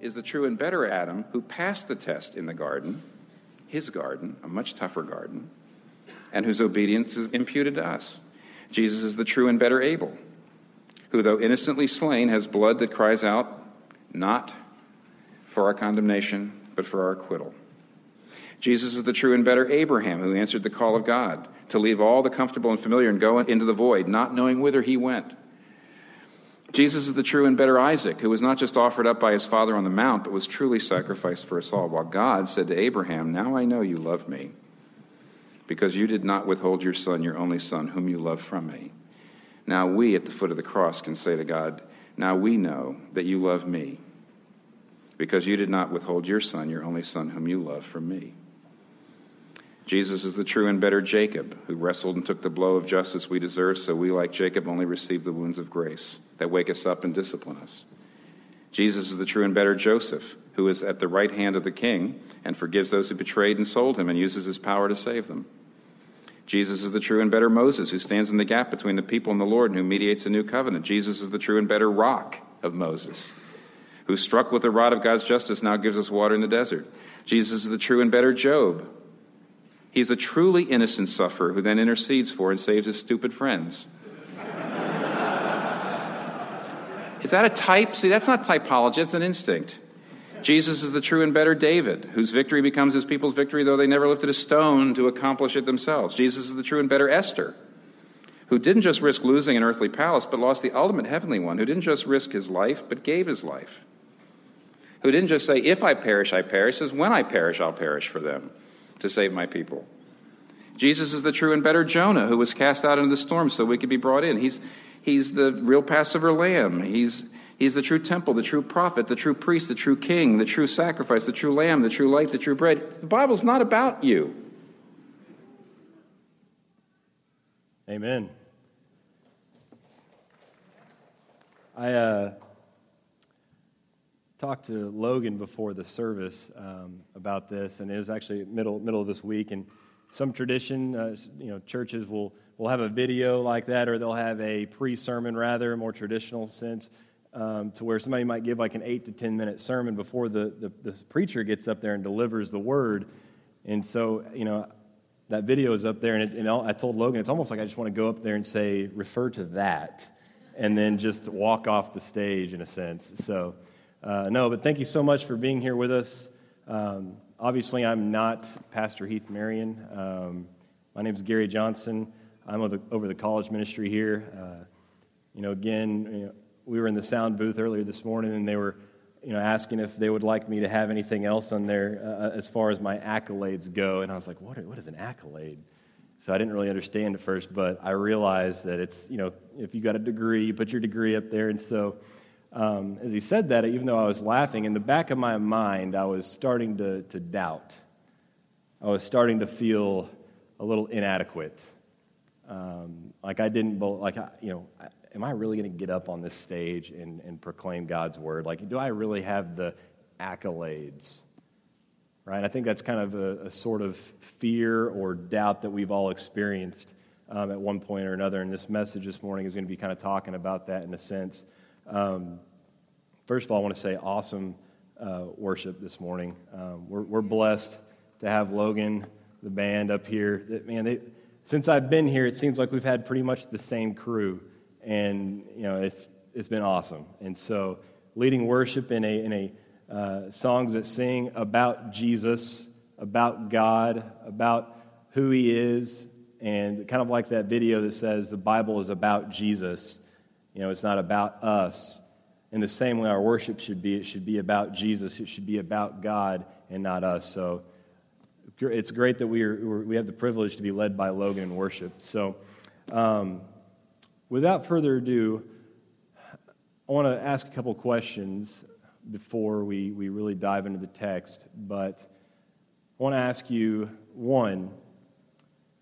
is the true and better Adam who passed the test in the garden, his garden, a much tougher garden, and whose obedience is imputed to us. Jesus is the true and better Abel, who, though innocently slain, has blood that cries out, not for our condemnation, but for our acquittal. Jesus is the true and better Abraham, who answered the call of God to leave all the comfortable and familiar and go into the void, not knowing whither he went. Jesus is the true and better Isaac, who was not just offered up by his father on the mount, but was truly sacrificed for us all, while God said to Abraham, Now I know you love me, because you did not withhold your son, your only son, whom you love from me. Now we, at the foot of the cross, can say to God, Now we know that you love me, because you did not withhold your son, your only son, whom you love from me. Jesus is the true and better Jacob, who wrestled and took the blow of justice we deserve, so we, like Jacob, only receive the wounds of grace that wake us up and discipline us. Jesus is the true and better Joseph, who is at the right hand of the king and forgives those who betrayed and sold him and uses his power to save them. Jesus is the true and better Moses, who stands in the gap between the people and the Lord and who mediates a new covenant. Jesus is the true and better rock of Moses, who struck with the rod of God's justice now gives us water in the desert. Jesus is the true and better Job, He's a truly innocent sufferer who then intercedes for and saves his stupid friends. is that a type? See, that's not typology, that's an instinct. Jesus is the true and better David, whose victory becomes his people's victory, though they never lifted a stone to accomplish it themselves. Jesus is the true and better Esther, who didn't just risk losing an earthly palace, but lost the ultimate heavenly one, who didn't just risk his life, but gave his life. Who didn't just say, If I perish, I perish, says, When I perish, I'll perish for them to save my people. Jesus is the true and better Jonah who was cast out into the storm so we could be brought in. He's, he's the real Passover lamb. He's, he's the true temple, the true prophet, the true priest, the true king, the true sacrifice, the true lamb, the true light, the true bread. The Bible's not about you. Amen. I uh, talked to Logan before the service um, about this, and it was actually middle middle of this week. And some tradition, uh, you know, churches will will have a video like that, or they'll have a pre-sermon, rather, more traditional sense, um, to where somebody might give like an eight to ten minute sermon before the, the the preacher gets up there and delivers the word. And so, you know, that video is up there, and, it, and I told Logan, it's almost like I just want to go up there and say, refer to that, and then just walk off the stage in a sense. So. Uh, no, but thank you so much for being here with us. Um, obviously, I'm not Pastor Heath Marion. Um, my name is Gary Johnson. I'm over the, over the college ministry here. Uh, you know, again, you know, we were in the sound booth earlier this morning, and they were, you know, asking if they would like me to have anything else on there uh, as far as my accolades go. And I was like, what, what is an accolade? So I didn't really understand at first, but I realized that it's, you know, if you got a degree, you put your degree up there. And so um, as he said that, even though I was laughing, in the back of my mind, I was starting to, to doubt. I was starting to feel a little inadequate. Um, like I didn't, like, I, you know, am I really going to get up on this stage and, and proclaim God's word? Like, do I really have the accolades? Right? I think that's kind of a, a sort of fear or doubt that we've all experienced um, at one point or another. And this message this morning is going to be kind of talking about that in a sense. Um, first of all, I want to say awesome uh, worship this morning. Um, we're, we're, blessed to have Logan, the band, up here. Man, they, since I've been here, it seems like we've had pretty much the same crew, and you know it's it's been awesome. And so, leading worship in a in a uh, songs that sing about Jesus, about God, about who He is, and kind of like that video that says the Bible is about Jesus. You know, it's not about us. In the same way our worship should be, it should be about Jesus. It should be about God and not us. So it's great that we, are, we have the privilege to be led by Logan in worship. So um, without further ado, I want to ask a couple questions before we, we really dive into the text. But I want to ask you one,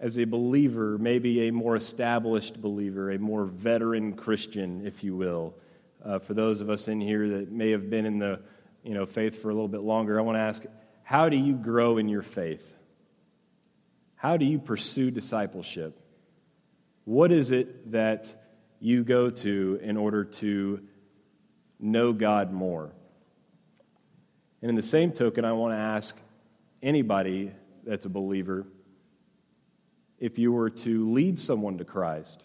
as a believer, maybe a more established believer, a more veteran Christian, if you will. Uh, for those of us in here that may have been in the you know, faith for a little bit longer, I want to ask how do you grow in your faith? How do you pursue discipleship? What is it that you go to in order to know God more? And in the same token, I want to ask anybody that's a believer if you were to lead someone to Christ,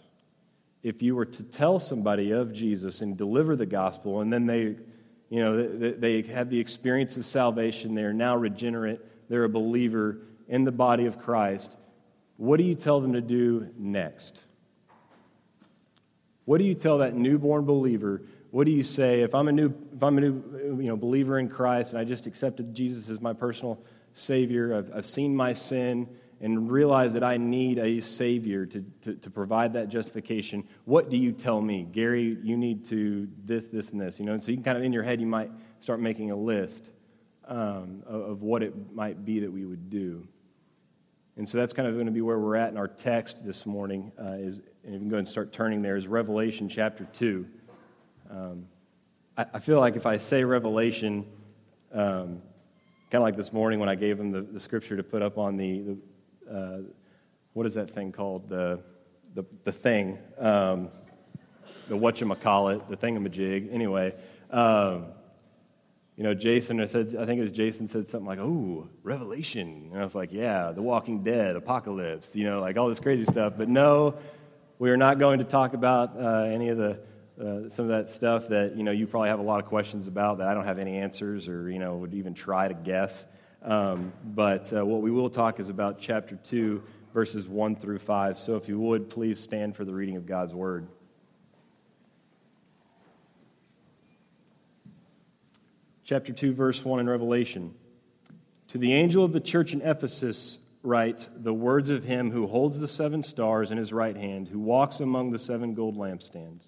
if you were to tell somebody of Jesus and deliver the gospel, and then they, you know, they, they have the experience of salvation, they're now regenerate, they're a believer in the body of Christ, what do you tell them to do next? What do you tell that newborn believer? What do you say if I'm a new, if I'm a new you know, believer in Christ and I just accepted Jesus as my personal Savior? I've, I've seen my sin and realize that I need a Savior to, to, to, provide that justification. What do you tell me? Gary, you need to this, this, and this. You know, and so you can kind of in your head, you might start making a list um, of, of what it might be that we would do. And so that's kind of going to be where we're at in our text this morning. Uh, is, and you can go and start turning there, is Revelation chapter 2. Um, I, I, feel like if I say Revelation, um, kind of like this morning when I gave them the, the scripture to put up on the, the uh, what is that thing called? The, the, the thing, um, the whatchamacallit, the thingamajig. Anyway, um, you know, Jason I said, I think it was Jason said something like, "Oh, Revelation," and I was like, "Yeah, The Walking Dead, Apocalypse," you know, like all this crazy stuff. But no, we are not going to talk about uh, any of the uh, some of that stuff that you know you probably have a lot of questions about that I don't have any answers or you know would even try to guess. Um, but uh, what we will talk is about chapter two, verses one through five. So if you would, please stand for the reading of God's word. chapter 2, verse 1 in Revelation. To the angel of the church in Ephesus, write the words of him who holds the seven stars in his right hand, who walks among the seven gold lampstands.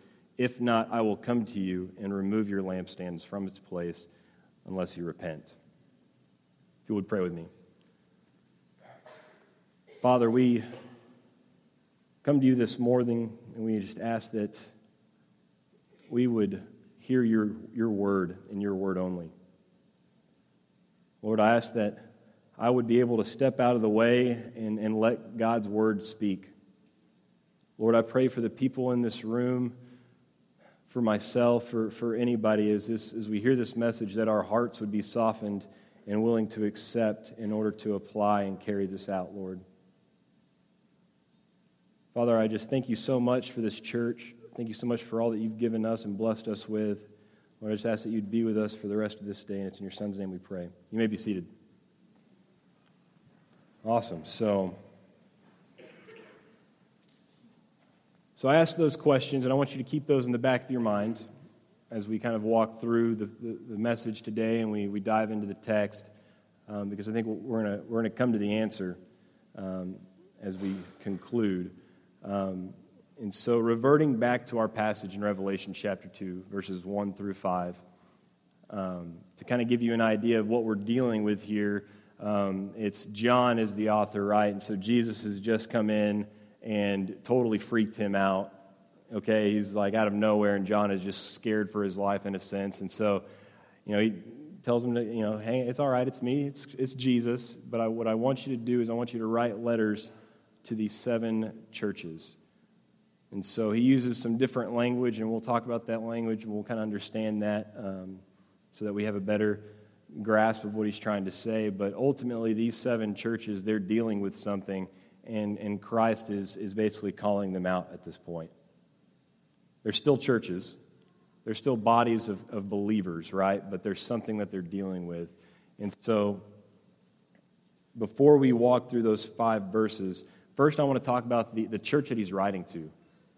If not, I will come to you and remove your lampstands from its place unless you repent. If you would pray with me. Father, we come to you this morning and we just ask that we would hear your, your word and your word only. Lord, I ask that I would be able to step out of the way and, and let God's word speak. Lord, I pray for the people in this room, for myself, for, for anybody, as, this, as we hear this message, that our hearts would be softened and willing to accept in order to apply and carry this out, Lord. Father, I just thank you so much for this church. Thank you so much for all that you've given us and blessed us with. Lord, I just ask that you'd be with us for the rest of this day, and it's in your Son's name we pray. You may be seated. Awesome. So, so I asked those questions, and I want you to keep those in the back of your mind as we kind of walk through the, the, the message today and we, we dive into the text, um, because I think we're going we're gonna come to the answer um, as we conclude. Um, and so, reverting back to our passage in Revelation chapter 2, verses 1 through 5, um, to kind of give you an idea of what we're dealing with here, um, it's John is the author, right? And so, Jesus has just come in and totally freaked him out. Okay, he's like out of nowhere, and John is just scared for his life in a sense. And so, you know, he tells him to, you know, hey, it's all right, it's me, it's, it's Jesus. But I, what I want you to do is I want you to write letters to these seven churches. And so he uses some different language, and we'll talk about that language, and we'll kind of understand that um, so that we have a better grasp of what he's trying to say. But ultimately, these seven churches, they're dealing with something, and, and Christ is, is basically calling them out at this point. They're still churches, they're still bodies of, of believers, right? But there's something that they're dealing with. And so, before we walk through those five verses, first I want to talk about the, the church that he's writing to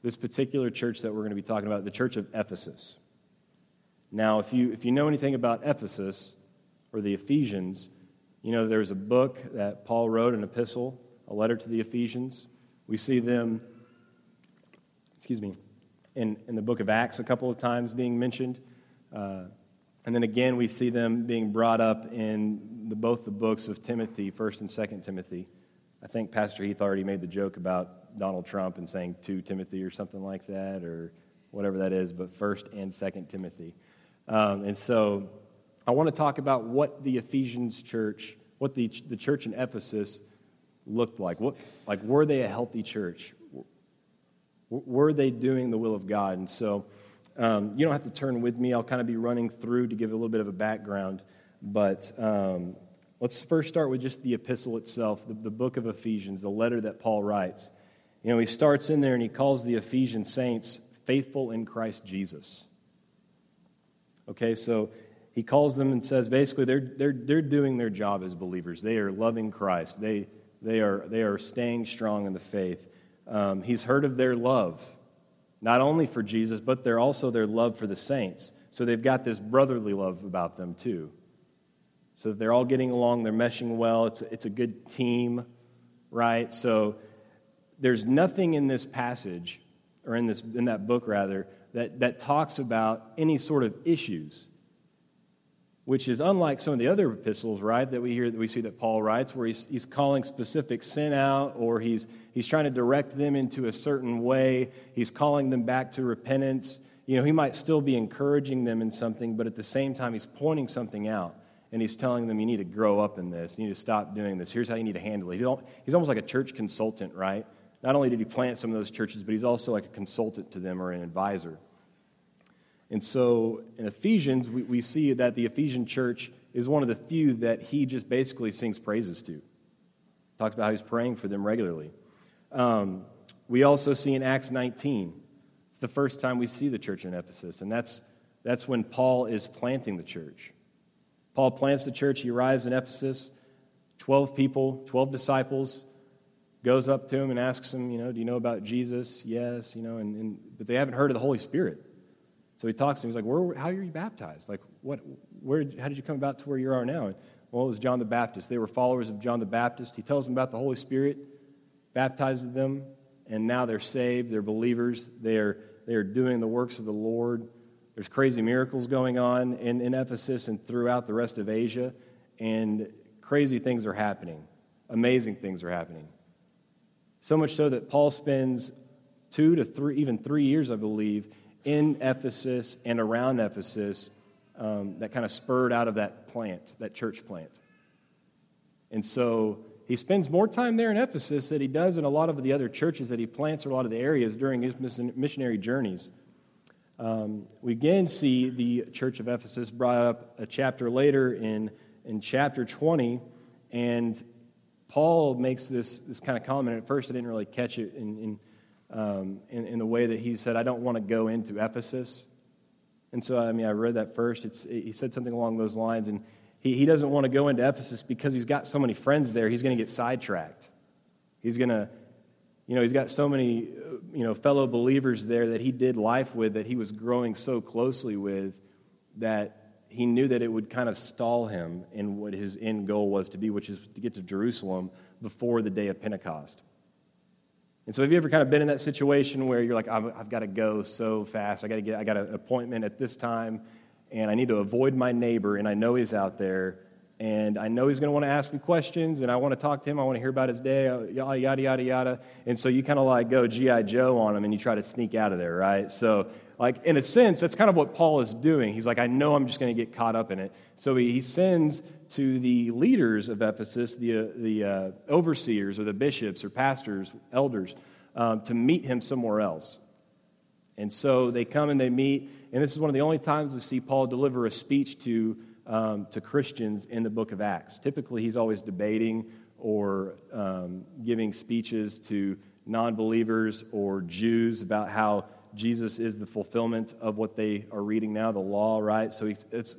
this particular church that we're going to be talking about, the church of Ephesus. Now, if you, if you know anything about Ephesus or the Ephesians, you know there's a book that Paul wrote, an epistle, a letter to the Ephesians. We see them, excuse me, in, in the book of Acts a couple of times being mentioned. Uh, And then again, we see them being brought up in the, both the books of Timothy, 1st and 2nd Timothy. I think Pastor Heath already made the joke about Donald Trump and saying to Timothy or something like that, or whatever that is, but 1st and 2nd Timothy. Um, and so I want to talk about what the Ephesians church, what the, the church in Ephesus looked like. What, like, were they a healthy church? Were they doing the will of God? And so um, you don't have to turn with me. I'll kind of be running through to give a little bit of a background. But um, let's first start with just the epistle itself, the, the book of Ephesians, the letter that Paul writes. You know, he starts in there and he calls the Ephesian saints faithful in Christ Jesus. Okay, so he calls them and says basically they're, they're, they're doing their job as believers. They are loving Christ, they, they, are, they are staying strong in the faith. Um, he's heard of their love, not only for Jesus, but they're also their love for the saints. So they've got this brotherly love about them too. So they're all getting along, they're meshing well. It's it's a good team, right? So there's nothing in this passage, or in, this, in that book rather, that, that talks about any sort of issues which is unlike some of the other epistles, right, that we hear that we see that Paul writes, where he's, he's calling specific sin out or he's, he's trying to direct them into a certain way. He's calling them back to repentance. You know, he might still be encouraging them in something, but at the same time, he's pointing something out and he's telling them, you need to grow up in this. You need to stop doing this. Here's how you need to handle it. He's almost like a church consultant, right? Not only did he plant some of those churches, but he's also like a consultant to them or an advisor. And so in Ephesians, we, we see that the Ephesian church is one of the few that he just basically sings praises to. Talks about how he's praying for them regularly. Um, we also see in Acts 19, it's the first time we see the church in Ephesus, and that's, that's when Paul is planting the church. Paul plants the church, he arrives in Ephesus, 12 people, 12 disciples, goes up to him and asks him, you know, do you know about Jesus? Yes, you know, and, and but they haven't heard of the Holy Spirit. So he talks to him. He's like, where, how are you baptized? Like, what, where, how did you come about to where you are now? And, well, it was John the Baptist. They were followers of John the Baptist. He tells them about the Holy Spirit, baptizes them, and now they're saved. They're believers. They are, they are doing the works of the Lord. There's crazy miracles going on in, in Ephesus and throughout the rest of Asia, and crazy things are happening. Amazing things are happening. So much so that Paul spends two to three, even three years, I believe, in Ephesus and around Ephesus um, that kind of spurred out of that plant, that church plant. And so he spends more time there in Ephesus than he does in a lot of the other churches that he plants or a lot of the areas during his missionary journeys. Um, we again see the church of Ephesus brought up a chapter later in, in chapter 20, and Paul makes this, this kind of comment. At first, I didn't really catch it in, in um, in, in the way that he said, I don't want to go into Ephesus. And so, I mean, I read that first. It's, he said something along those lines, and he, he doesn't want to go into Ephesus because he's got so many friends there, he's going to get sidetracked. He's going to, you know, he's got so many, uh, you know, fellow believers there that he did life with, that he was growing so closely with, that he knew that it would kind of stall him in what his end goal was to be, which is to get to Jerusalem before the day of Pentecost. And so, have you ever kind of been in that situation where you're like, I've, got to go so fast. I got to get. I got an appointment at this time, and I need to avoid my neighbor, and I know he's out there, and I know he's going to want to ask me questions, and I want to talk to him. I want to hear about his day, uh, yada yada yada yada. And so you kind of like go GI Joe on him, and you try to sneak out of there, right? So, like in a sense, that's kind of what Paul is doing. He's like, I know I'm just going to get caught up in it. So he, he sends to the leaders of Ephesus, the, uh, the uh, overseers or the bishops or pastors, elders, um, to meet him somewhere else. And so they come and they meet, and this is one of the only times we see Paul deliver a speech to, um, to Christians in the book of Acts. Typically, he's always debating or um, giving speeches to non believers or Jews about how Jesus is the fulfillment of what they are reading now, the law, right? So it's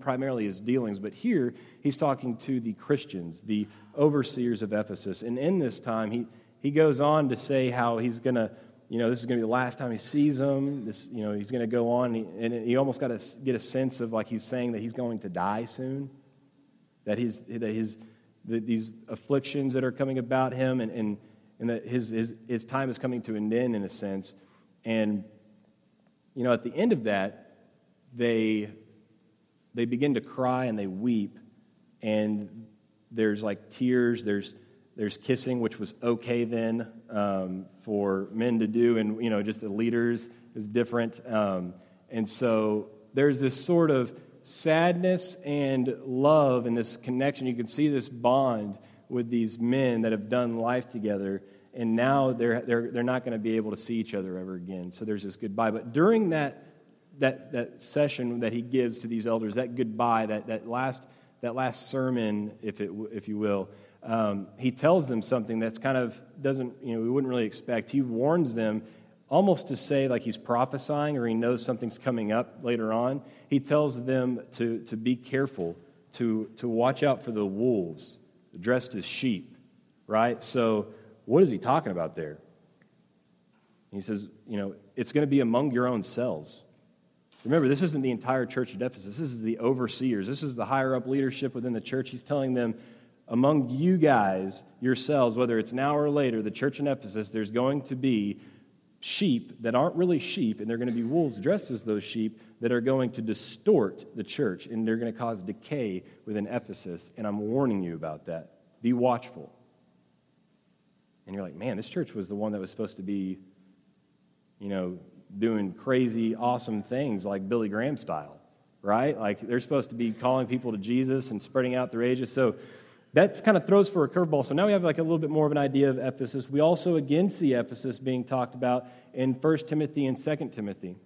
primarily his dealings. But here, he's talking to the Christians, the overseers of Ephesus. And in this time, he, he goes on to say how he's going to, you know, this is going to be the last time he sees them. This, you know, he's going to go on. And he, and he almost got to get a sense of like he's saying that he's going to die soon, that, his, that his, that these afflictions that are coming about him and, and, and that his, his, his time is coming to an end in a sense. And, you know, at the end of that, they, they begin to cry and they weep, and there's like tears, there's there's kissing, which was okay then um, for men to do, and you know, just the leaders is different. Um, and so there's this sort of sadness and love and this connection. You can see this bond with these men that have done life together, and now they're, they're, they're not going to be able to see each other ever again. So there's this goodbye. But during that, that, that session that he gives to these elders, that goodbye, that, that, last, that last sermon, if, it, if you will, um, he tells them something that's kind of doesn't, you know, we wouldn't really expect. He warns them almost to say like he's prophesying or he knows something's coming up later on. He tells them to, to be careful, to, to watch out for the wolves dressed as sheep, right? So, what is he talking about there? He says, you know, it's going to be among your own cells. Remember, this isn't the entire church at Ephesus. This is the overseers. This is the higher up leadership within the church. He's telling them among you guys, yourselves, whether it's now or later, the church in Ephesus, there's going to be sheep that aren't really sheep, and they're going to be wolves dressed as those sheep that are going to distort the church, and they're going to cause decay within Ephesus. And I'm warning you about that. Be watchful. And you're like, man, this church was the one that was supposed to be, you know, doing crazy, awesome things like Billy Graham style, right? Like they're supposed to be calling people to Jesus and spreading out their ages. So that kind of throws for a curveball. So now we have like a little bit more of an idea of Ephesus. We also again see Ephesus being talked about in 1 Timothy and 2 Timothy.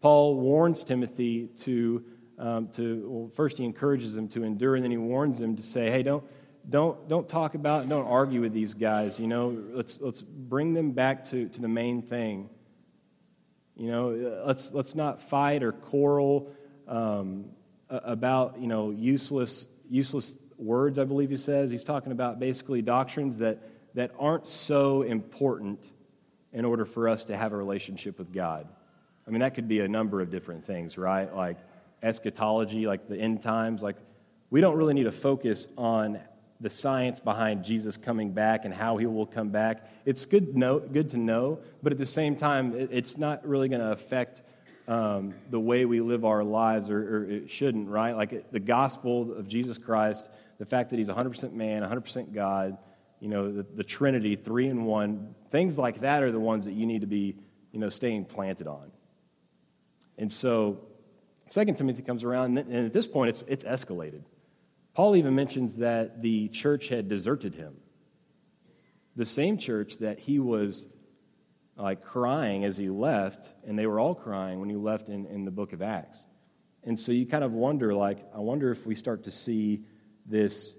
Paul warns Timothy to, um, to well, first he encourages him to endure, and then he warns him to say, hey, don't, don't, don't talk about, don't argue with these guys. You know, let's, let's bring them back to, to the main thing. You know, let's, let's not fight or quarrel um, about, you know, useless, useless words, I believe he says. He's talking about basically doctrines that, that aren't so important in order for us to have a relationship with God. I mean, that could be a number of different things, right? Like eschatology, like the end times. Like, we don't really need to focus on the science behind Jesus coming back and how he will come back. It's good, know, good to know, but at the same time, it, it's not really going to affect um, the way we live our lives, or, or it shouldn't, right? Like it, the gospel of Jesus Christ the fact that he's 100% man, 100% God, you know, the, the Trinity, three in one, things like that are the ones that you need to be, you know, staying planted on. And so, Second Timothy comes around, and at this point, it's, it's escalated. Paul even mentions that the church had deserted him. The same church that he was like crying as he left, and they were all crying when he left in, in the book of Acts. And so you kind of wonder, like, I wonder if we start to see this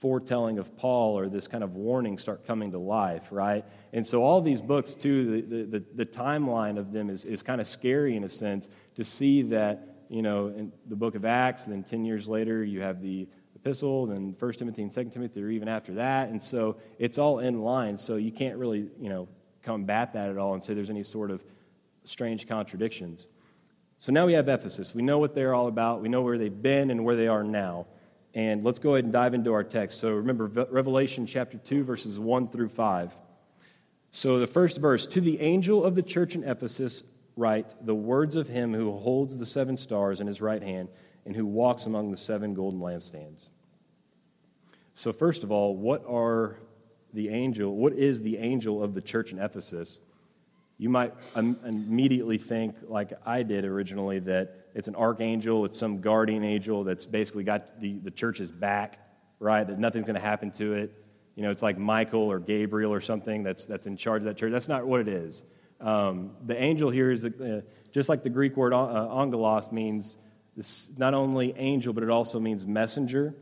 foretelling of Paul or this kind of warning start coming to life, right? And so all these books, too, the, the, the, timeline of them is, is kind of scary in a sense to see that, you know, in the book of Acts, then 10 years later, you have the epistle, then 1 Timothy and 2 Timothy, or even after that. And so it's all in line. So you can't really, you know, combat that at all and say there's any sort of strange contradictions. So now we have Ephesus. We know what they're all about. We know where they've been and where they are now. And let's go ahead and dive into our text. So remember, Revelation chapter 2, verses 1 through 5. So the first verse To the angel of the church in Ephesus, write the words of him who holds the seven stars in his right hand and who walks among the seven golden lampstands. So, first of all, what are the angel? What is the angel of the church in Ephesus? You might immediately think, like I did originally, that it's an archangel, it's some guardian angel that's basically got the, the church's back, right? That nothing's going to happen to it. You know, it's like Michael or Gabriel or something that's, that's in charge of that church. That's not what it is. Um, the angel here is uh, just like the Greek word uh, angelos means this, not only angel, but it also means messenger.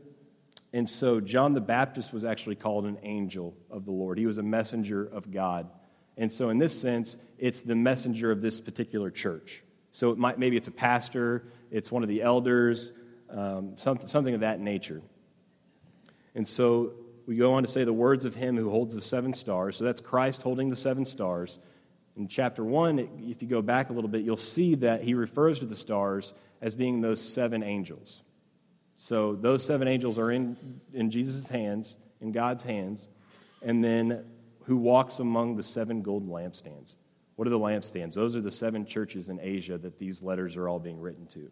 And so John the Baptist was actually called an angel of the Lord. He was a messenger of God. And so, in this sense, it's the messenger of this particular church. So it might, maybe it's a pastor, it's one of the elders, um, something, something of that nature. And so we go on to say the words of him who holds the seven stars. So that's Christ holding the seven stars. In chapter 1, if you go back a little bit, you'll see that he refers to the stars as being those seven angels. So those seven angels are in, in Jesus' hands, in God's hands, and then who walks among the seven golden lampstands. What are the lampstands? Those are the seven churches in Asia that these letters are all being written to.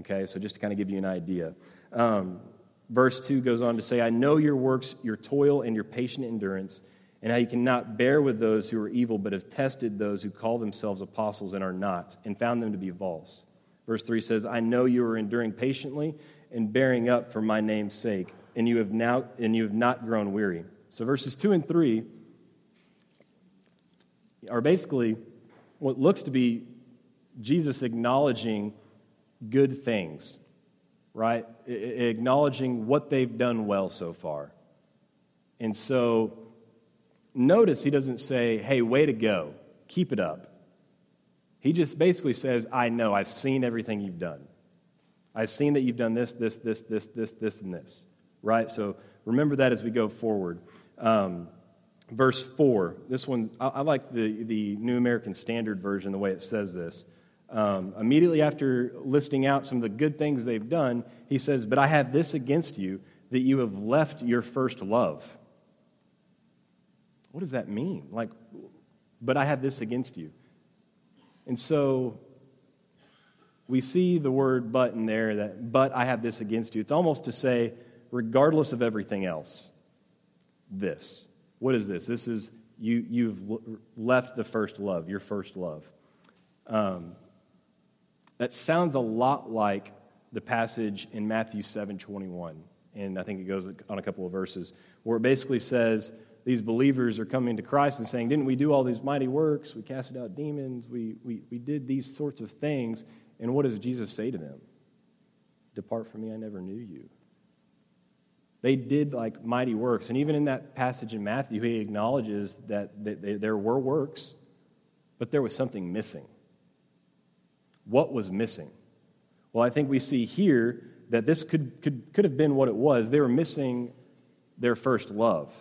Okay, so just to kind of give you an idea. Um, verse 2 goes on to say, I know your works, your toil, and your patient endurance, and how you cannot bear with those who are evil, but have tested those who call themselves apostles and are not, and found them to be false. Verse 3 says, I know you are enduring patiently and bearing up for my name's sake, and you have now and you have not grown weary. So verses 2 and 3 are basically what looks to be Jesus acknowledging good things, right? I- acknowledging what they've done well so far. And so notice he doesn't say, hey, way to go, keep it up. He just basically says, I know, I've seen everything you've done. I've seen that you've done this, this, this, this, this, this, and this, right? So remember that as we go forward. Um, verse 4, this one, I, I, like the, the New American Standard Version, the way it says this. Um, immediately after listing out some of the good things they've done, he says, But I have this against you, that you have left your first love. What does that mean? Like, but I have this against you. And so we see the word but in there that, but I have this against you. It's almost to say, regardless of everything else, this. What is this? This is you, you've left the first love, your first love. Um, that sounds a lot like the passage in Matthew 7 21. And I think it goes on a couple of verses where it basically says, these believers are coming to Christ and saying, Didn't we do all these mighty works? We casted out demons. We, we, we did these sorts of things. And what does Jesus say to them? Depart from me, I never knew you. They did like mighty works. And even in that passage in Matthew, he acknowledges that, that they, there were works, but there was something missing. What was missing? Well, I think we see here that this could, could, could have been what it was. They were missing their first love.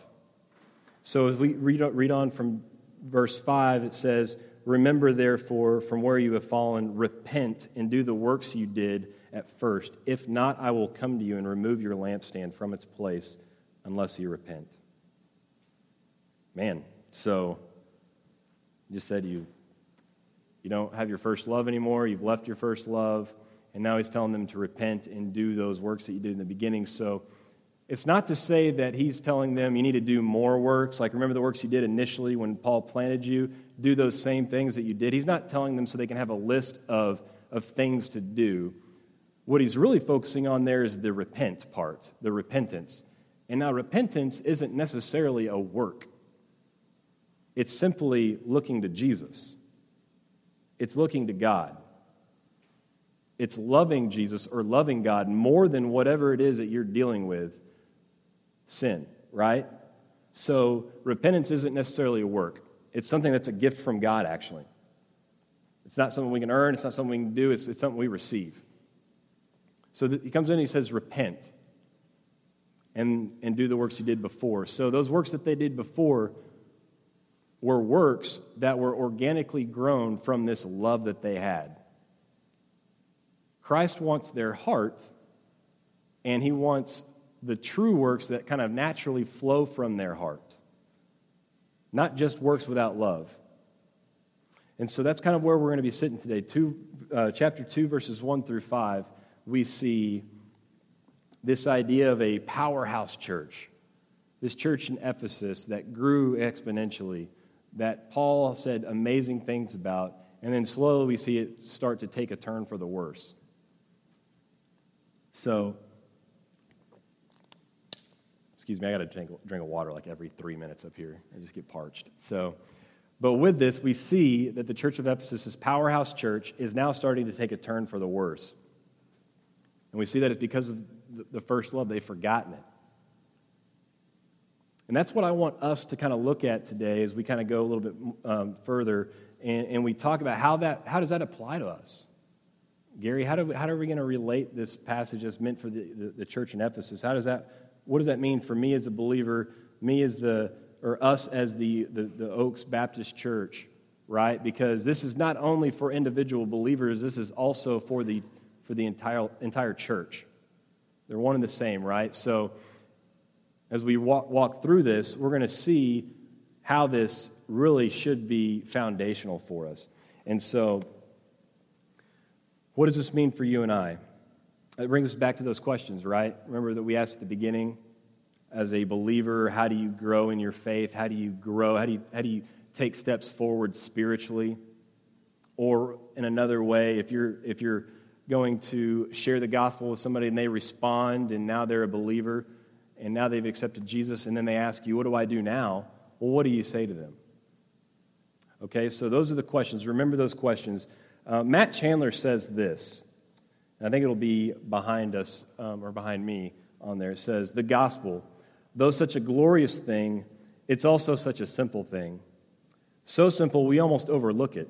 So as we read, read on from verse 5, it says, Remember, therefore, from where you have fallen, repent and do the works you did at first. If not, I will come to you and remove your lampstand from its place unless you repent. Man, so just said you you don't have your first love anymore, you've left your first love, and now he's telling them to repent and do those works that you did in the beginning. So it's not to say that he's telling them you need to do more works. Like, remember the works you did initially when Paul planted you? Do those same things that you did. He's not telling them so they can have a list of, of things to do. What he's really focusing on there is the repent part, the repentance. And now, repentance isn't necessarily a work, it's simply looking to Jesus, it's looking to God. It's loving Jesus or loving God more than whatever it is that you're dealing with sin, right? So repentance isn't necessarily a work, it's something that's a gift from God, actually. It's not something we can earn, it's not something we can do, it's, it's something we receive. So he comes in and he says, Repent and, and do the works you did before. So those works that they did before were works that were organically grown from this love that they had. Christ wants their heart, and he wants the true works that kind of naturally flow from their heart, not just works without love. And so that's kind of where we're going to be sitting today. Two, uh, chapter 2, verses 1 through 5, we see this idea of a powerhouse church, this church in Ephesus that grew exponentially, that Paul said amazing things about, and then slowly we see it start to take a turn for the worse. So, excuse me, I got to drink, drink of water like every three minutes up here. I just get parched. So, but with this, we see that the church of Ephesus, powerhouse church, is now starting to take a turn for the worse. And we see that it's because of the first love, they've forgotten it. And that's what I want us to kind of look at today as we kind of go a little bit um, further and, and, we talk about how, that, how does that apply to us? Gary, how, do we, how are we going to relate this passage as meant for the, the, the church in Ephesus? How does that what does that mean for me as a believer, me as the, or us as the, the, the Oaks Baptist Church, right? Because this is not only for individual believers, this is also for the, for the entire, entire church. They're one and the same, right? So as we walk, walk through this, we're going to see how this really should be foundational for us. And so, what does this mean for you and I? It brings us back to those questions, right? Remember that we asked at the beginning as a believer, how do you grow in your faith? How do you grow? How do you, how do you take steps forward spiritually? Or in another way, if you're, if you're going to share the gospel with somebody and they respond and now they're a believer and now they've accepted Jesus and then they ask you, What do I do now? Well, what do you say to them? Okay, so those are the questions. Remember those questions. Uh, Matt Chandler says this. I think it'll be behind us um, or behind me on there. It says, The gospel, though such a glorious thing, it's also such a simple thing. So simple, we almost overlook it.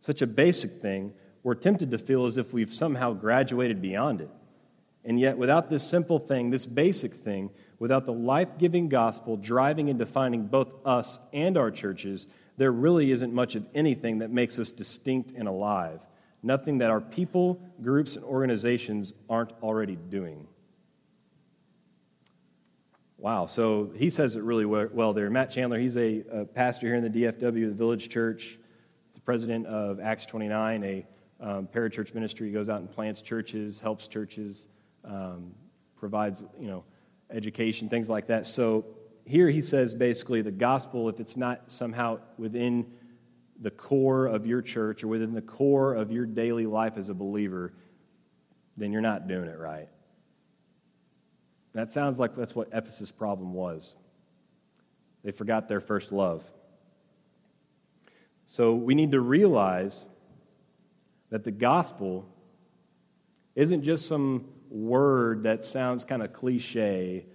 Such a basic thing, we're tempted to feel as if we've somehow graduated beyond it. And yet, without this simple thing, this basic thing, without the life giving gospel driving and defining both us and our churches, there really isn't much of anything that makes us distinct and alive. Nothing that our people, groups, and organizations aren't already doing. Wow, so he says it really well there. Matt Chandler, he's a, a pastor here in the DFW, the Village Church, He's the president of Acts 29, a um, parachurch ministry. He goes out and plants churches, helps churches, um, provides, you know, education, things like that. So here he says basically the gospel, if it's not somehow within the core of your church or within the core of your daily life as a believer, then you're not doing it right. That sounds like that's what Ephesus' problem was. They forgot their first love. So we need to realize that the gospel isn't just some word that sounds kind of cliche.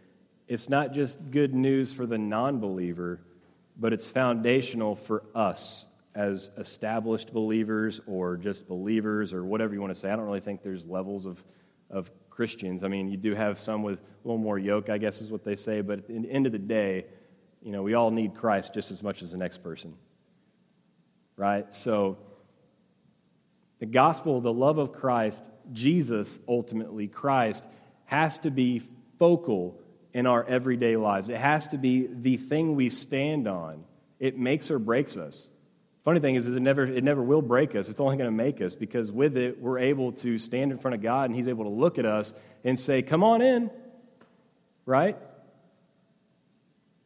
It's not just good news for the non believer, but it's foundational for us as established believers or just believers or whatever you want to say. I don't really think there's levels of, of Christians. I mean, you do have some with a little more yoke, I guess is what they say, but at the end of the day, you know, we all need Christ just as much as the next person. Right? So, the gospel, the love of Christ, Jesus ultimately, Christ, has to be focal in our everyday lives. It has to be the thing we stand on. It makes or breaks us. Funny thing is, is it never it never will break us. It's only going to make us because with it we're able to stand in front of God and He's able to look at us and say, "Come on in." Right?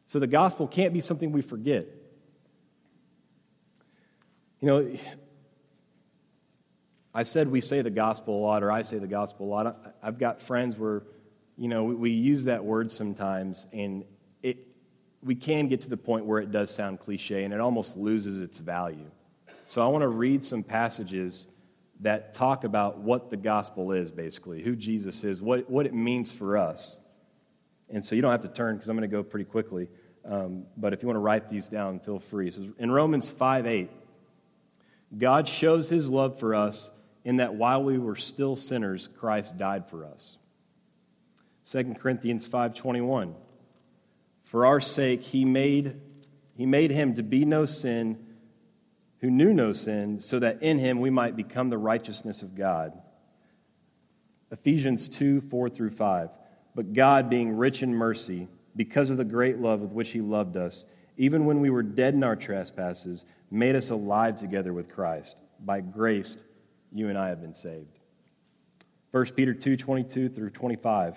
So the gospel can't be something we forget. You know, I said we say the gospel a lot, or I say the gospel a lot. I've got friends where, you know, we use that word sometimes, and we can get to the point where it does sound cliche and it almost loses its value. So I want to read some passages that talk about what the gospel is, basically, who Jesus is, what, what it means for us. And so you don't have to turn because I'm going to go pretty quickly. Um, but if you want to write these down, feel free. So in Romans 5 8, God shows his love for us in that while we were still sinners, Christ died for us. 2 Corinthians 5 21, for our sake, he made, he made him to be no sin who knew no sin, so that in him we might become the righteousness of God. Ephesians 2 4 through 5. But God, being rich in mercy, because of the great love with which he loved us, even when we were dead in our trespasses, made us alive together with Christ. By grace, you and I have been saved. 1 Peter 2 22 through 25.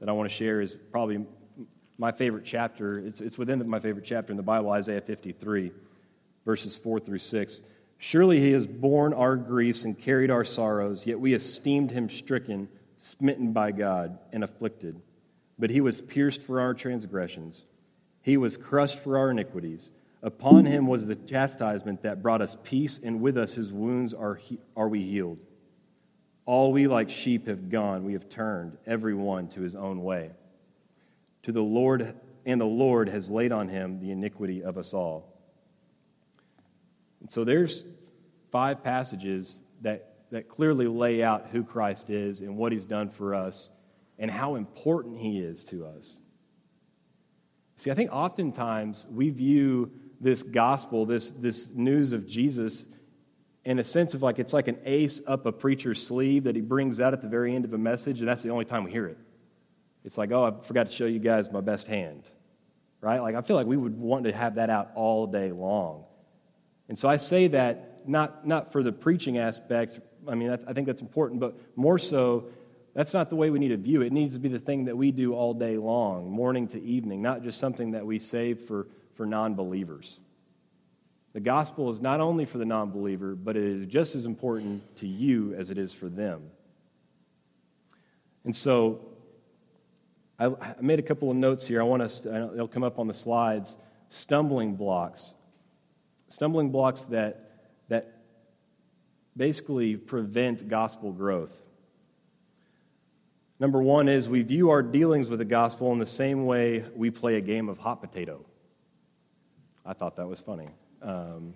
that I want to share is probably my favorite chapter. It's, it's within my favorite chapter in the Bible, Isaiah 53, verses 4 through 6. Surely he has borne our griefs and carried our sorrows, yet we esteemed him stricken, smitten by God, and afflicted. But he was pierced for our transgressions, he was crushed for our iniquities. Upon him was the chastisement that brought us peace, and with us his wounds are, he, are we healed. All we like sheep have gone, we have turned, every one to his own way. To the Lord, and the Lord has laid on him the iniquity of us all. And so there's five passages that that clearly lay out who Christ is and what he's done for us and how important he is to us. See, I think oftentimes we view this gospel, this, this news of Jesus, in a sense of like it's like an ace up a preacher's sleeve that he brings out at the very end of a message, and that's the only time we hear it. It's like, oh, I forgot to show you guys my best hand, right? Like, I feel like we would want to have that out all day long. And so I say that not, not for the preaching aspect, I mean, I think that's important, but more so, that's not the way we need to view it. It needs to be the thing that we do all day long, morning to evening, not just something that we save for, for non believers. The gospel is not only for the non believer, but it is just as important to you as it is for them. And so I, I made a couple of notes here. I want to, they'll come up on the slides. Stumbling blocks. Stumbling blocks that, that basically prevent gospel growth. Number one is we view our dealings with the gospel in the same way we play a game of hot potato. I thought that was funny. Um,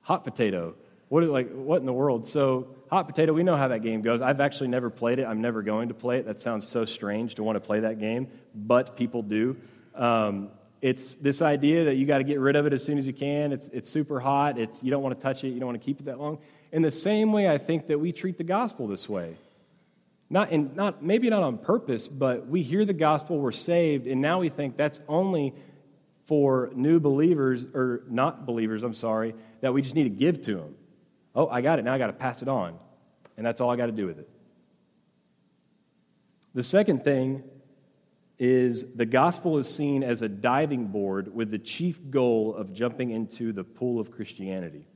hot potato. What, like, what in the world? So, hot potato, we know how that game goes. I've actually never played it. I'm never going to play it. That sounds so strange to want to play that game, but people do. Um, it's this idea that you got to get rid of it as soon as you can. It's, it's super hot. It's, you don't want to touch it. You don't want to keep it that long. In the same way, I think that we treat the gospel this way. Not, in, not maybe not on purpose, but we hear the gospel, we're saved, and now we think that's only for new believers, or not believers, I'm sorry, that we just need to give to them. Oh, I got it. Now I got to pass it on. And that's all I got to do with it. The second thing is the gospel is seen as a diving board with the chief goal of jumping into the pool of Christianity.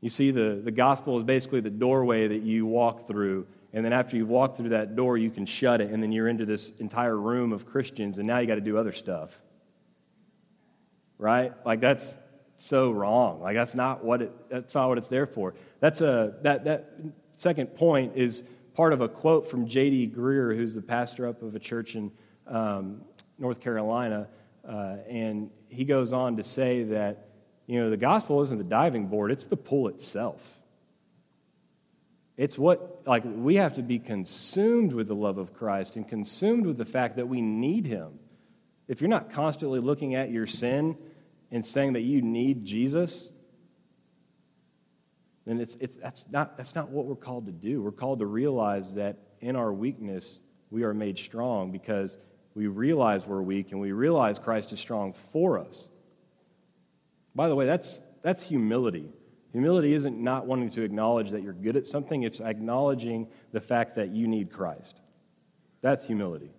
You see, the, the gospel is basically the doorway that you walk through and then after you've walked through that door, you can shut it, and then you're into this entire room of Christians, and now you got to do other stuff. Right? Like that's so wrong. Like that's not what it that's not what it's there for. That's a that that second point is part of a quote from J.D. Greear, who's the pastor up of a church in um, North Carolina, uh, and he goes on to say that you know the gospel isn't the diving board; it's the pool itself. It's what, like, we have to be consumed with the love of Christ and consumed with the fact that we need Him. If you're not constantly looking at your sin and saying that you need Jesus, then it's, it's, that's, not, that's not what we're called to do. We're called to realize that in our weakness, we are made strong because we realize we're weak and we realize Christ is strong for us. By the way, that's, that's humility. Humility isn't not wanting to acknowledge that you're good at something, it's acknowledging the fact that you need Christ. That's humility.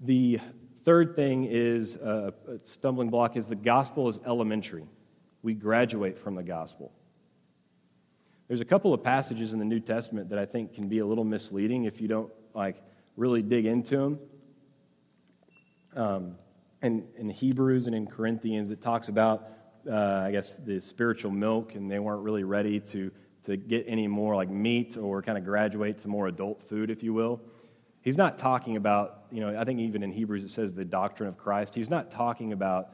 The third thing is uh, a stumbling block is the gospel is elementary. We graduate from the gospel. There's a couple of passages in the New Testament that I think can be a little misleading if you don't like really dig into them. Um, and in Hebrews and in Corinthians, it talks about Uh, I guess, the spiritual milk, and they weren't really ready to, to get any more like meat or kind of graduate to more adult food, if you will. He's not talking about, you know, I think even in Hebrews it says the doctrine of Christ. He's not talking about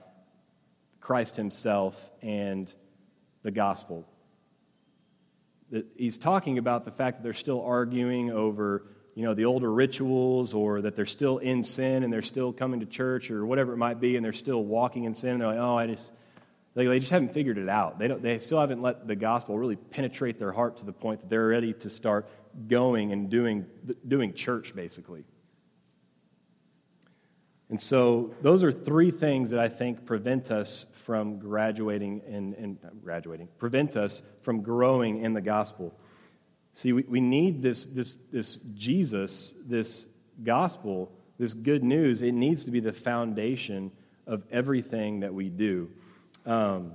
Christ himself and the gospel. He's talking about the fact that they're still arguing over, you know, the older rituals or that they're still in sin and they're still coming to church or whatever it might be and they're still walking in sin. And they're like, oh, I just, they, they just haven't figured it out. They, don't, they still haven't let the gospel really penetrate their heart to the point that they're ready to start going and doing, doing church, basically. And so, those are three things that I think prevent us from graduating and, and graduating, prevent us from growing in the gospel. See, we, we need this, this, this Jesus, this gospel, this good news. It needs to be the foundation of everything that we do. Um,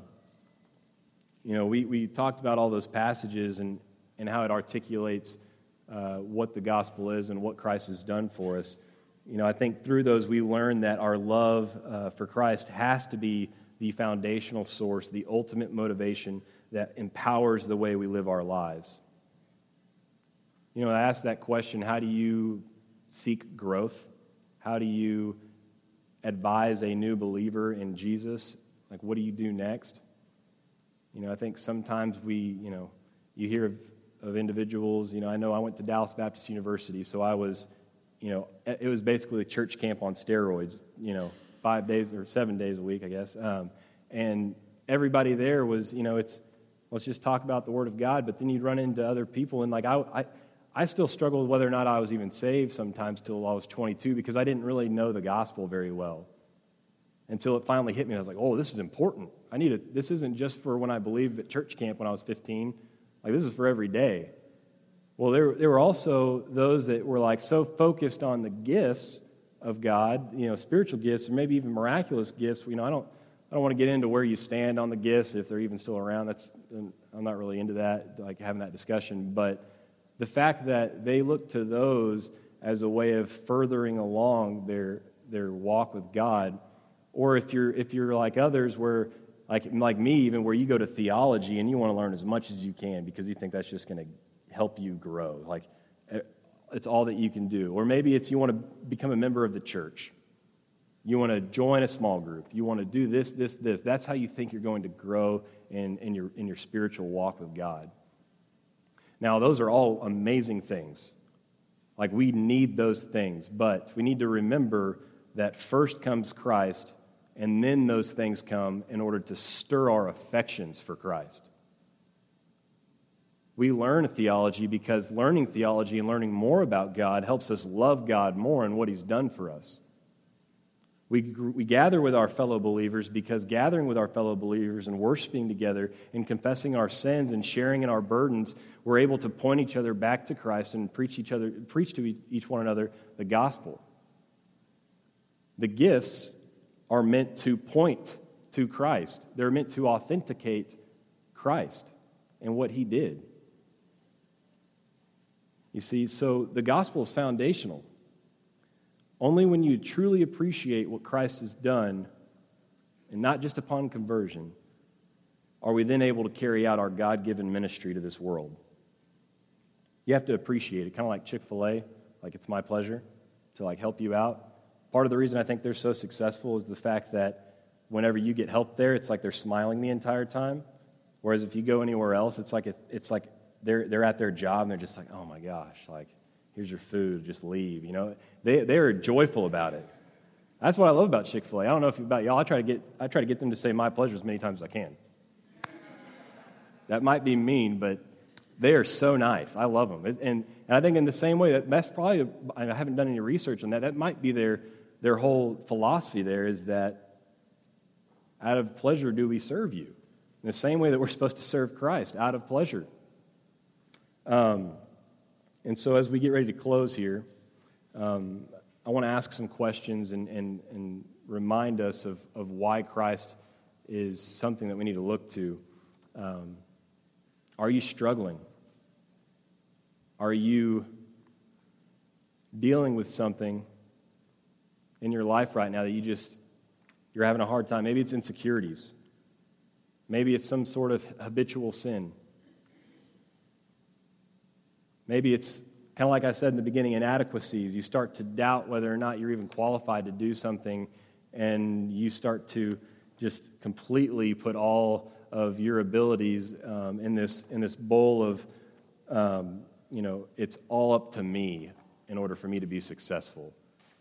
you know, we, we talked about all those passages and, and how it articulates uh, what the gospel is and what Christ has done for us. You know, I think through those we learn that our love uh, for Christ has to be the foundational source, the ultimate motivation that empowers the way we live our lives. You know, I asked that question how do you seek growth? How do you advise a new believer in Jesus like, what do you do next? You know, I think sometimes we, you know, you hear of, of individuals, you know, I know I went to Dallas Baptist University, so I was, you know, it was basically a church camp on steroids, you know, five days or seven days a week, I guess. Um, and everybody there was, you know, it's, let's just talk about the Word of God, but then you'd run into other people, and like I, I, I still struggled whether or not I was even saved sometimes till I was 22 because I didn't really know the gospel very well until it finally hit me. I was like, oh, this is important. I need it. This isn't just for when I believed at church camp when I was 15. Like, this is for every day. Well, there, there were also those that were like so focused on the gifts of God, you know, spiritual gifts, or maybe even miraculous gifts. You know, I don't, I don't want to get into where you stand on the gifts if they're even still around. That's, I'm not really into that, like having that discussion. But the fact that they look to those as a way of furthering along their, their walk with God, or if you're, if you're like others where, like, like me, even where you go to theology and you want to learn as much as you can because you think that's just going to help you grow. Like, it's all that you can do. Or maybe it's you want to become a member of the church. You want to join a small group. You want to do this, this, this. That's how you think you're going to grow in, in, your, in your spiritual walk with God. Now, those are all amazing things. Like, we need those things, but we need to remember that first comes Christ, and then those things come in order to stir our affections for Christ. We learn theology because learning theology and learning more about God helps us love God more and what He's done for us. We, we gather with our fellow believers because gathering with our fellow believers and worshiping together and confessing our sins and sharing in our burdens, we're able to point each other back to Christ and preach each other, preach to each one another the gospel. The gifts are meant to point to Christ. They're meant to authenticate Christ and what he did. You see, so the gospel is foundational. Only when you truly appreciate what Christ has done, and not just upon conversion, are we then able to carry out our God given ministry to this world. You have to appreciate it, kind of like Chick fil A, like it's my pleasure to like help you out. Part of the reason I think they're so successful is the fact that whenever you get help there, it's like they're smiling the entire time. Whereas if you go anywhere else, it's like, it's like they're, they're at their job and they're just like, oh my gosh, like here's your food, just leave. You know, they, they are joyful about it. That's what I love about Chick fil A. I don't know if about y'all, I try, to get, I try to get them to say my pleasure as many times as I can. That might be mean, but they are so nice. I love them. And, and I think in the same way, that that's probably, I haven't done any research on that, that might be their, their whole philosophy there is that out of pleasure do we serve you. In the same way that we're supposed to serve Christ, out of pleasure. Um, and so, as we get ready to close here, um, I want to ask some questions and, and, and remind us of, of why Christ is something that we need to look to. Um, are you struggling? Are you dealing with something in your life right now that you just you're having a hard time? Maybe it's insecurities. Maybe it's some sort of habitual sin. Maybe it's kind of like I said in the beginning inadequacies. You start to doubt whether or not you're even qualified to do something, and you start to just completely put all of your abilities um, in, this, in this bowl of, um, you know, it's all up to me in order for me to be successful.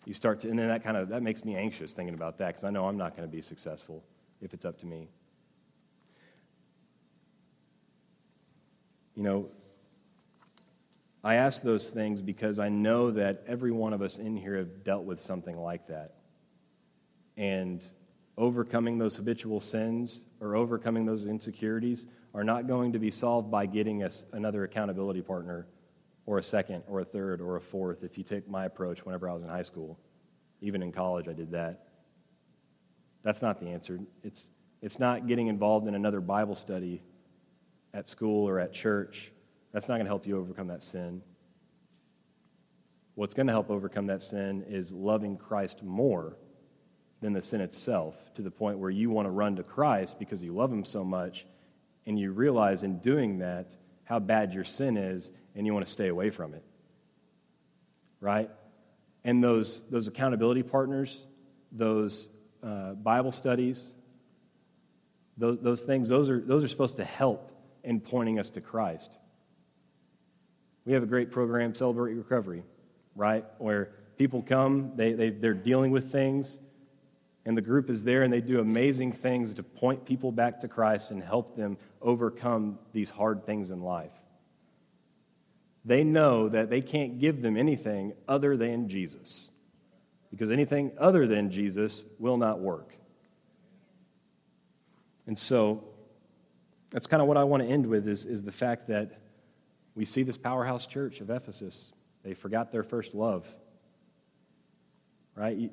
You start to, and then that kind of, that makes me anxious thinking about that because I know I'm not going to be successful if it's up to me. You know, I ask those things because I know that every one of us in here have dealt with something like that. And overcoming those habitual sins or overcoming those insecurities are not going to be solved by getting us another accountability partner or a second or a third or a fourth if you take my approach whenever I was in high school. Even in college, I did that. That's not the answer. It's, it's not getting involved in another Bible study at school or at church that's not going to help you overcome that sin. What's going to help overcome that sin is loving Christ more than the sin itself to the point where you want to run to Christ because you love him so much and you realize in doing that how bad your sin is and you want to stay away from it. Right? And those, those accountability partners, those uh, Bible studies, those, those things, those are, those are supposed to help in pointing us to Christ. We have a great program, Celebrate Recovery, right? Where people come, they, they, they're dealing with things, and the group is there and they do amazing things to point people back to Christ and help them overcome these hard things in life. They know that they can't give them anything other than Jesus, because anything other than Jesus will not work. And so that's kind of what I want to end with is, is the fact that we see this powerhouse church of Ephesus. They forgot their first love. Right?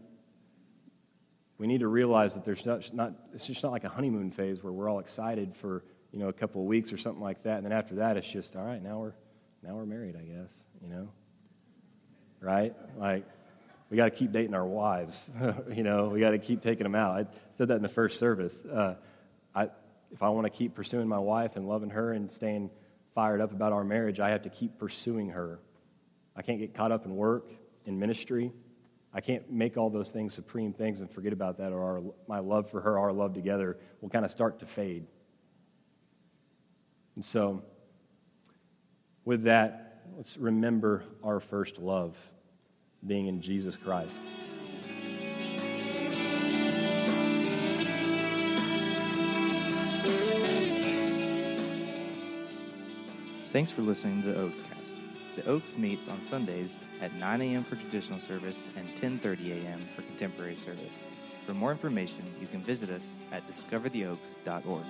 We need to realize that there's not, not, it's just not like a honeymoon phase where we're all excited for, you know, a couple of weeks or something like that. And then after that, it's just, all right, now we're, now we're married, I guess, you know? Right? Like, we got to keep dating our wives. you know, we got to keep taking them out. I said that in the first service. Uh, I, if I want to keep pursuing my wife and loving her and staying fired up about our marriage, I have to keep pursuing her. I can't get caught up in work, in ministry. I can't make all those things supreme things and forget about that, or our, my love for her, our love together will kind of start to fade. And so, with that, let's remember our first love being in Jesus Christ. Thanks for listening to the Oaks Cast. The Oaks meets on Sundays at 9 a.m. for traditional service and 10:30 a.m. for contemporary service. For more information, you can visit us at discovertheoaks.org.